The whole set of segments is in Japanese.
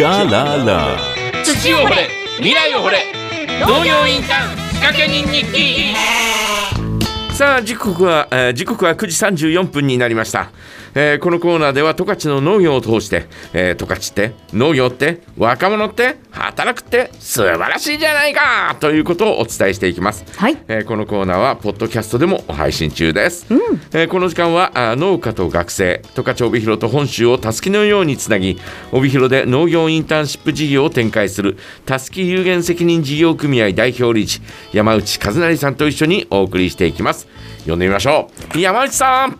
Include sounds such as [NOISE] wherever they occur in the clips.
シャララ土を掘れ。未来を掘れ。農業インターン仕掛け人日記。さあ時刻は、えー時刻は9時34分になりました、えーこのコーナーでは十勝の農業を通してえー十勝、って農業って若者って働くって素晴らしいじゃないかということをお伝えしていきます、はい。えーこのコーナーはポッドキャストでも配信中です、えーこの時間はあ農家と学生十勝帯広と本州をたすきのようにつなぎ帯広で農業インターンシップ事業を展開するたすき有限責任事業組合代表理事山内和成さんと一緒にお送りしていきます。呼んでみましょう。山内さん、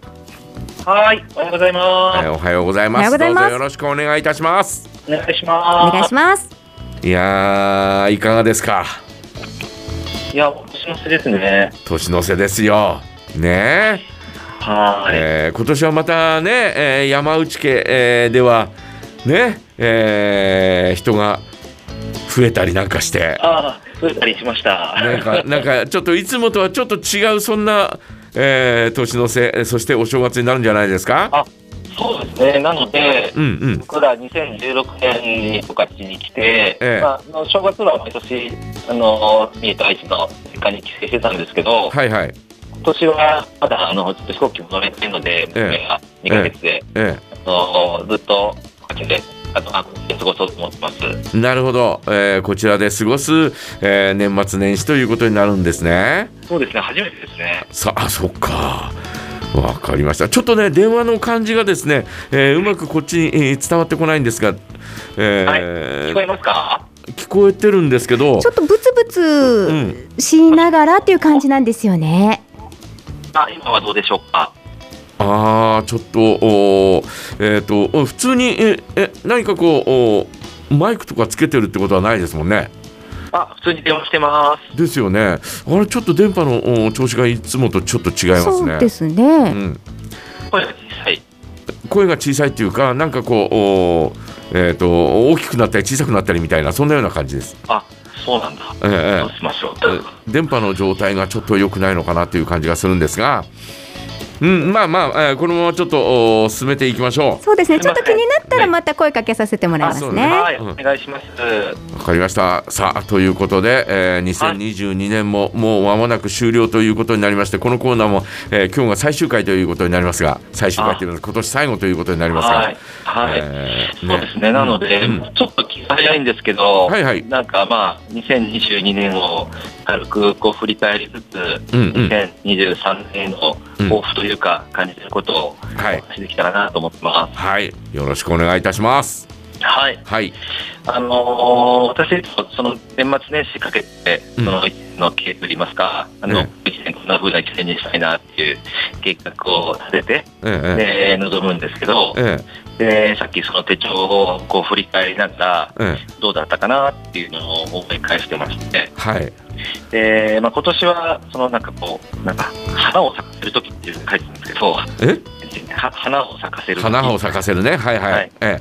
はい、おはようございます。えーおはようございますおはようございますどうぞよろしくお願いいたしますお願いしおます。願いします。いやーいかがですか？いや、お年の瀬ですね。年の瀬ですよね？えはい。えー今年はまたね、えー山内家、えーではね、えー人が増えたりなんかしてああ、増えたりしました。なんかなんかちょっといつもとはちょっと違うそんな、えー年の瀬そしてお正月になるんじゃないですか？あ、そうですね。なので、うんうん。僕ら2016年に十勝に来て、ええ。まあ、正月は毎年、あの、三重と愛知の実家に帰省してたんですけど、はいはい。今年はまだ、あの、ちょっと飛行機も乗れてないので、娘が2ヶ月で、えあのずっと、こっちで、あの、あ過ごそうと思ってます。えなるほど、えーこちらで過ごす、えー年末年始ということになるんですねそうですね、初めてですね。さあそっかわかりましたちょっとね電話の感じがですね、えーうまくこっちにえー伝わってこないんですが、えはい。ー聞こえますか？聞こえてるんですけどちょっとブツブツしながらっていう感じなんですよね。あ、今はどうでしょうか？ああちょっとえっ、とお普通にええ何かこうおマイクとかつけてるってことはないですもんねあ、普通に電話してます。ですよねあれちょっと電波のお調子がいつもとちょっと違いますそうねですね。うん、声が小さい。声が小さいっていうかなんかこうおえっ、と大きくなったり小さくなったりみたいなそんなような感じですあ、そうなんだ。えええどうしましょう。え電波の状態がちょっと良くないのかなという感じがするんですが、うん、まあまあ、えーこのままちょっとお進めていきましょそうですね。ちょっと気になったらねまた声かけさせてもらいますね。あそうね。はい、うんお願いします。う。わかりました。さあ、ということで、えー2022年ももう間もなく終了ということになりまして、このコーナーも、えー今日が最終回ということになりますが、最終回というのは今年最後ということになりますが、はい、はい、えーそうですね。なので、うん。ちょっと気が早いんですけど、はいはい。なんかまあ、2022年を軽くこう振り返りつつ、うんうん。2023年の抱負というか、感じてることをしできたらなと思ってます。はい、よろしくお願いいたします。はい。はい、あのー私、その年末年始かけて、うん。その一年の経営といいますか、あの、ね一年こんな風な一年にしたいなっていう計画を立てて、え。で、臨むんですけどえ、え。で、さっきその手帳をこう振り返りながら、ええ。どうだったかなっていうのを思い返してまして、はい、で、まあ、今年は、そのなんかこう、なんか、花を咲かせる時っていう書いてたんですけど、え？は花を咲かせる時。花を咲かせるね、はいはい、はい。え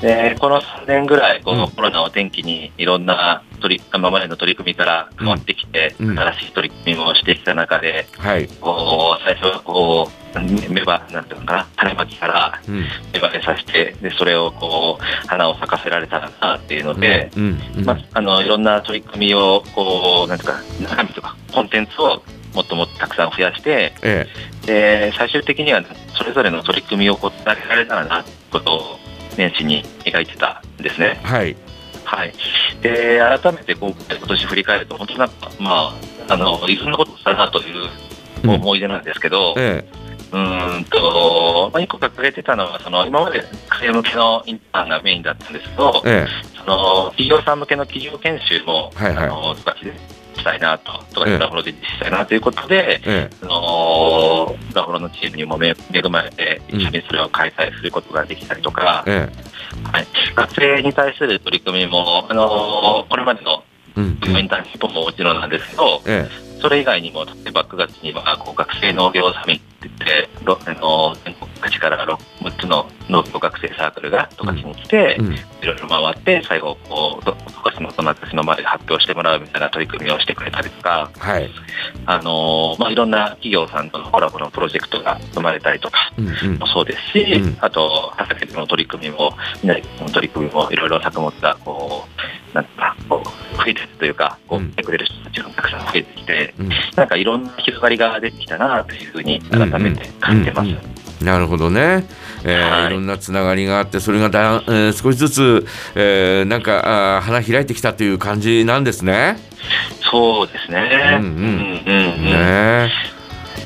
でこの3年ぐらいこうん。のコロナを転機にいろんな取り今までの取り組みから変わってきて、うん。うん新しい取り組みもしてきた中でえはい、こう最初はこう芽芽生なんていうのかな種まきからうん、芽生えさせてでそれをこう花を咲かせられたらなっていうので、うん、うん、まあ、あのいろんな取り組みをこうなんていうか中身とかコンテンツをもっともっとたくさん増やしてえで最終的にはそれぞれの取り組みをこうつなげられたらなってことを年始に描いてたんですね。え。はい、はい、で改めて今年振り返ると、本当なんか、まあ、あのいろんなことしたなといううん思い出なんですけど、えうーんと、まあ、一個掲げてたのは、その今まで家庭向けのインターンがメインだったんですけど、ええ。その企業さん向けの企業研修も、はいはい。あの十勝でしたいなと、とか、ラフロで実施したいなということで、ええ。そのラフロのチームにも恵恵まれて、一緒にそれを開催することができたりとか、えはい、学生に対する取り組みも、あのこれまでのインターンシップももちろんなんですけど、えそれ以外にも、例えば9月にはこう学生農業サミットって言って、ろあの全国各地から6つの農業学生サークルが十勝に来て、えうん、いろいろ回って、最後こう、その私の前で発表してもらうみたいな取り組みをしてくれたりとか、はい。あのまあ、いろんな企業さんとのコラボのプロジェクトが生まれたりとかうんうんも。そうですし、うんあと、畑での取り組みも、南の取り組みも、いろいろ作物がこう、なんか、こう増えてるというか、こううん見てくれる人たちがたくさん増えてきて、うんなんかいろんな広がりが出てきたなというふうに改めて感じてます。うんうんなるほどね、えーはい。い、ろんなつながりがあってそれがだ、えー少しずつ、えーなんかあー花開いてきたという感じなんですね。そうですね。うんうん。うんうんうん。ね。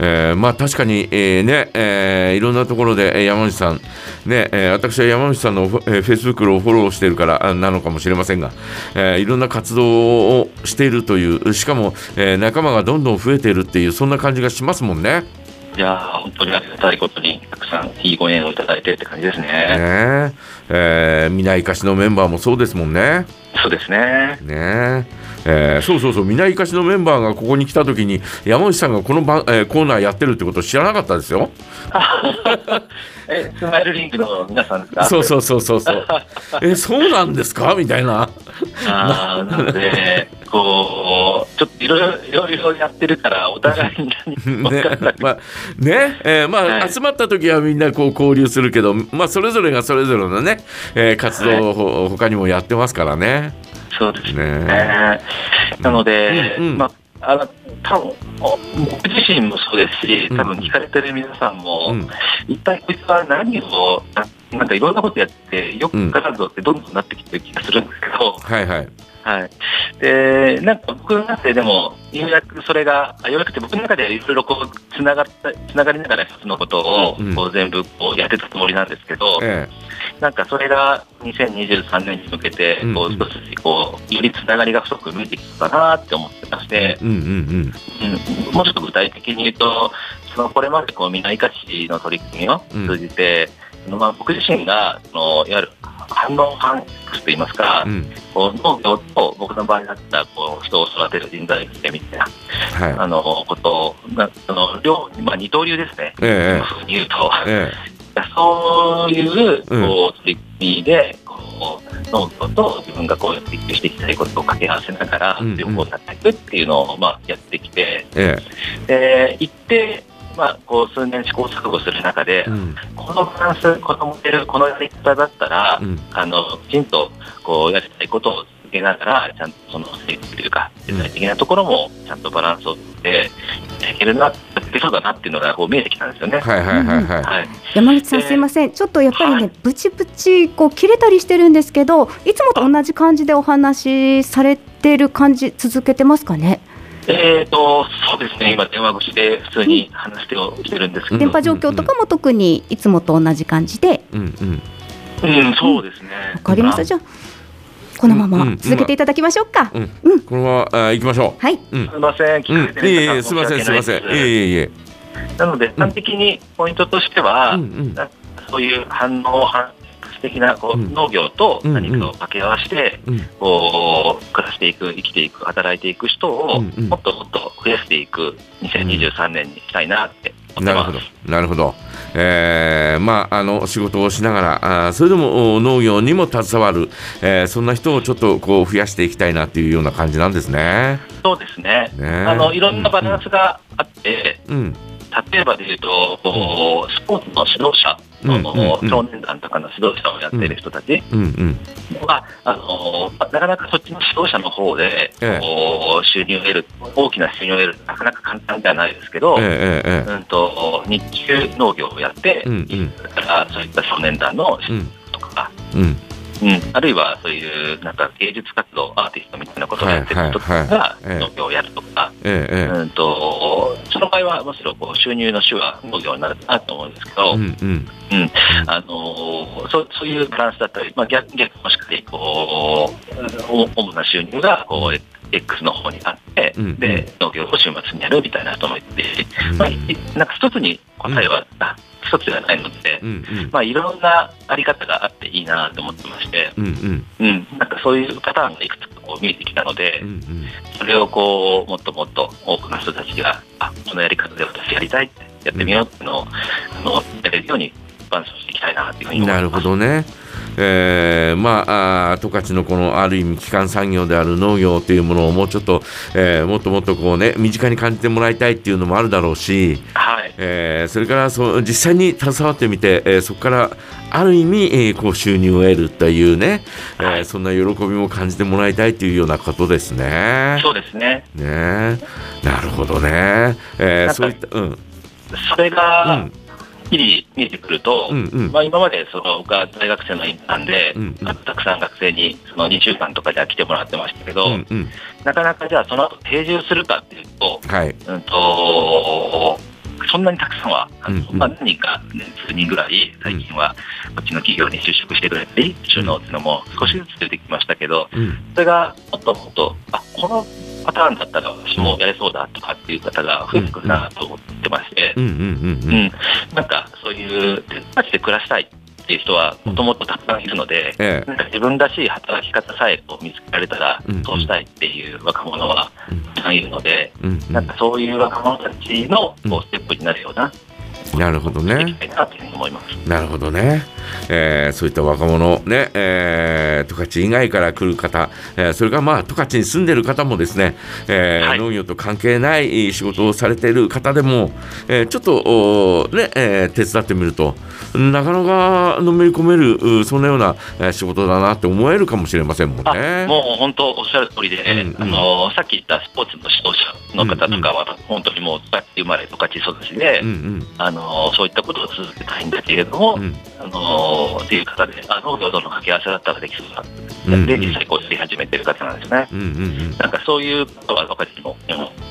えーまあ確かに、えーねえーいろんなところでえー山口さん、ねえー私は山口さんのフェイスブックをフォローしているからあなのかもしれませんが、えーいろんな活動をしているという。しかも、えー仲間がどんどん増えているっていうそんな感じがしますもんね。いやー本当にありがたいことに、たくさんいいご縁をいただいてって感じですね。ねえー、皆生かしのメンバーもそうですもんね。そうですね。ねえーそうそうそう皆生かしのメンバーがここに来た時に山内さんがこの番、えーコーナーやってるってこと知らなかったですよ。[LAUGHS] え、スマイルリンクの皆さんですか？そうそうそうそうそう。えそうなんですか？みたいな。あーなので、こう、ちょっといろいろいろいろやってるから、お互いに [LAUGHS] ねまあねえーまあ、はい集まった時はみんなこう交流するけど、まあ、それぞれがそれぞれのね、えー活動をほ他にもやってますからね。そうですね。ね。なので、うんうん。まあ、あの多分お僕自身もそうですし、多分聞かれてる皆さんも、うん。一体こいつは何を、ななんかいろんなことやって、よくからぞってどんどんなってきてる気がするんですけど、はいはい。はい。で、なんか僕の中ででも、ようやくそれが、あようやくって僕の中ではいろいろこう、つながった、つながりながら一つのことをうん、こう全部こうやってたつもりなんですけど、えなんかそれが2023年に向けて、こうん。う、一つこう、よりつながりが太く見えてきたかなって思ってましてえ、うんうん。うん、もうちょっと具体的に言うと、そのこれまでこう、みな生かしの取り組みを通じて、そのまあ僕自身が、そのいわゆる反応反 X といいますか、うん。うんこう農業と僕の場合だったらこう人を育てる人材みたいなはあのことを、まあ、その両、まあ、二刀流ですね、い。え。そういうふうに言うと、ええそういううん。こう取り組みでこう農業と自分がこう追求していきたいことを掛け合わせながらうんうん。両方やっていくっていうのを、まあ、やってきて、えで一定、まあ、こう数年試行錯誤する中でえ、うん。このバランス、このモデル、このやり方だったら、うん。あのきちんとこうやりたいことを続けながら、ちゃんとその成績というか、うん具体的なところもちゃんとバランスをとっていけるな、やってそうだなっていうのがこう見えてきたんですよね。はいはいはいはい。はい、山口さんすいません。ちょっとやっぱりね、はい。ブチブチこう切れたりしてるんですけどいつもと同じ感じでお話しされてる感じ続けてますかね？えーと、そうですね、今、電話越しで普通に話してをしてるんですけど、電波状況とかも特にいつもと同じ感じで。うんうん。うん、そうですね。わかりました。じゃあこのまま続けていただきましょうか、うん。うん。このままあ行きましょはい、う。うん。すみません、聞うんかれていえいえるす。みませんすみません。いえいえ。なので、端的にポイントとしては、そういう反応反的なこう、うん。農業とうん何かを掛け合わせて、うんこう暮らしていく、生きていく、働いていく人を、もっともっと増やしていく2023年にしたいなって。なるほど、なるほど。えーまあ、あの仕事をしながら、あーそれでもお農業にも携わる、えーそんな人をちょっとこう増やしていきたいなっていうような感じなんですね。そうですね。ねあのいろんなバランスがあって、うん、例えばで言うと、スポーツの指導者少年団とかの指導者をやっている人たち。は、あのなかなかそっちの指導者の方で、収入を得る、大きな収入を得る、なかなか簡単ではないですけど、うんと日中農業をやって、うんうん。それからそういった少年団のうん、とか、うん、うん、あるいはそういうなんか芸術活動、アーティストみたいなことをやってる人とはいかはいはい。が農業をやるとか、えええうんと、その場合はむしろこう収入の主は農業になるなと思うんですけど、えうん、うん、あのそうそういうバランスだったり、まあ、逆逆もしっかりこうお主な収入がこう X の方にあって、うんで農業を週末にやるみたいな人もいて、まあ、いなんか一つに答えは、あ一つではないので、うん、うん、まあ、いろんなあり方があっていいなと思ってまして、うん、うん、うん、なんかそういうパターンがいくつかこう見えてきたので、うん、それをこうもっともっと多くの人たちが、あこのやり方で私やりたいってやってみようっていうのを、あのやれるように伴走していきたいなっていうふうに思います。なるほどね。えーまああ十勝のこのある意味基幹産業である農業というものをもうちょっと、えーもっともっとこうね身近に感じてもらいたいっていうのもあるだろうし、はい。えーそれからそう実際に携わってみて、えーそこからある意味、えーこう収入を得るというね、えーはい。そんな喜びも感じてもらいたいというようなことですね。そうですね。ね。なるほどね。えーそういった、うん、それうがん、日々見えてくると、うんうん。まあ、今までその僕は大学生のインターンで、うんうん。たくさん学生にその2週間とかじゃ来てもらってましたけど、うん、うん、なかなかじゃあその後定住するかっていうと、はい、うんとそんなにたくさんは、うんうん。まあ、何人か、ね、数人ぐらい、最近はこっちの企業に就職してくれたり、収納っていうのも少しずつ出てきましたけど、うん、それがもっともっと、あこのパターンだったら私もやれそうだとかっていう方が増えてくるなと思ってまして、うん、なんかそういう、街で暮らしたいっていう人はもともとたくさんいるので、ええ。なんか自分らしい働き方さえこう見つけられたらそうしたいっていう若者はうんたくさんいるので、うん、なんかそういう若者たちのうん。こうステップになるような、なるほどね。なるほどね、えーそういった若者ね、えー、十勝以外から来る方、えーそれからまあ十勝に住んでる方もですね、えーはい。農業と関係ない仕事をされている方でも、えーちょっとおーね、えー手伝ってみるとなかなかのめり込めるうそんなようなえー仕事だなって思えるかもしれませんもんあね。もう本当おっしゃる通りで、うんうん。あのさっき言ったスポーツの指導者の方とかは、本当にもう生まれ十勝育ちで、うんうん。あのそういったことを続けたいんだけれども、うん。あのっていう方で、あ農業との掛け合わせだったらできそうだで、実際こうやり始めてる方なんですね。うんうんなんかそういう方は若いも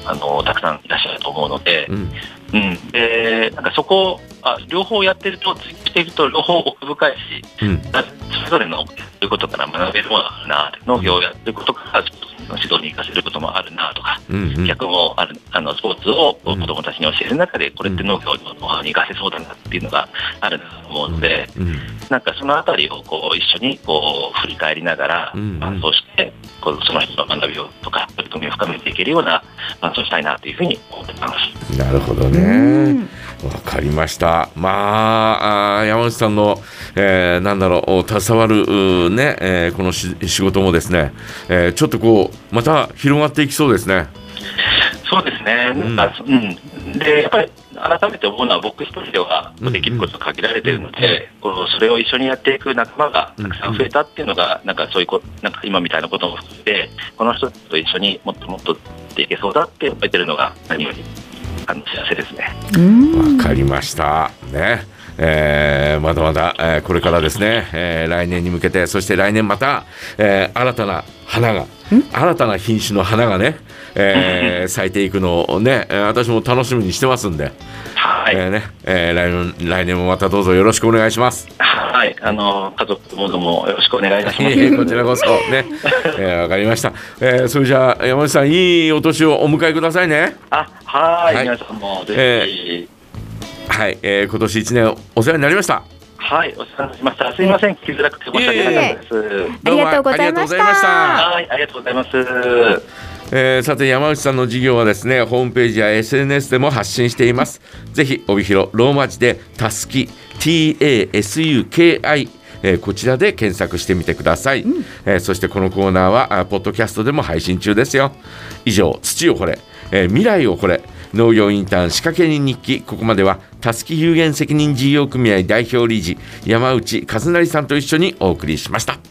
あのたくさんいらっしゃると思うのでう、ん。うん、でなんかそこあ両方やってると、追求していると両方奥深いし、うん。だそれぞれのやってることから学べるものがあるな、農業をやってることからスポーツの指導に生かせることもあるなとか、うんうん。逆もあるあのスポーツをうん子どもたちに教える中で、これって農業のノウハウに生かせそうだなっていうのがあるなと思うので、うんなんかそのあたりをこう一緒にこう振り返りながら、うんうん伴走してこうその人の学びをとか取り組みを深めていけるような伴走したいなというふうに思ってます。なるほどうね。んわかりました。まあ、山内さんの、えーなんだろう、携わる、ね、えーこのし仕事もですね、えーちょっとこう、また広がっていきそうですね。そうですね、うんなんかうん、でやっぱり改めて思うのは、僕一人ではうんできることが限られているので、こうそれを一緒にやっていく仲間がたくさん増えたっていうのが、なんかそういうこなんか今みたいなことも含めて、この人と一緒にもっともっとでいけそうだって思えてるのが、何よりあの幸せですね。うんわかりました。ね。えーまだまだ、えーこれからですね、えー来年に向けて、そして来年また、えー新たな花が、新たな品種の花がね、えー [LAUGHS] 咲いていくのをね、えー私も楽しみにしてますんで、はい、えーねえー来年来年もまたどうぞよろしくお願いします。はい、あの家族もどもよろしくお願いいたします。こちらこそ。ね、[LAUGHS] えーわかりました。えーそれじゃあ山内さんいいお年をお迎えくださいね。あ、はい、はい。皆さんもぜひ、えはい、えー今年一年お世話になりました。はい、お世話になりました。すいません、聞きづらくて申し訳なかったです。ありがとうございましたどうもありがとうございましたはい、ありがとうございます。えーさて山内さんの事業はですねホームページや SNS でも発信していますぜひ帯広ローマ字でたすき TASUKI えーこちらで検索してみてください、えーそしてこのコーナーはあポッドキャストでも配信中ですよ以上土を掘れ、えー未来を掘れ農業インターン仕掛け人日記。ここまではたすき有限責任事業組合代表理事山内和成さんと一緒にお送りしました。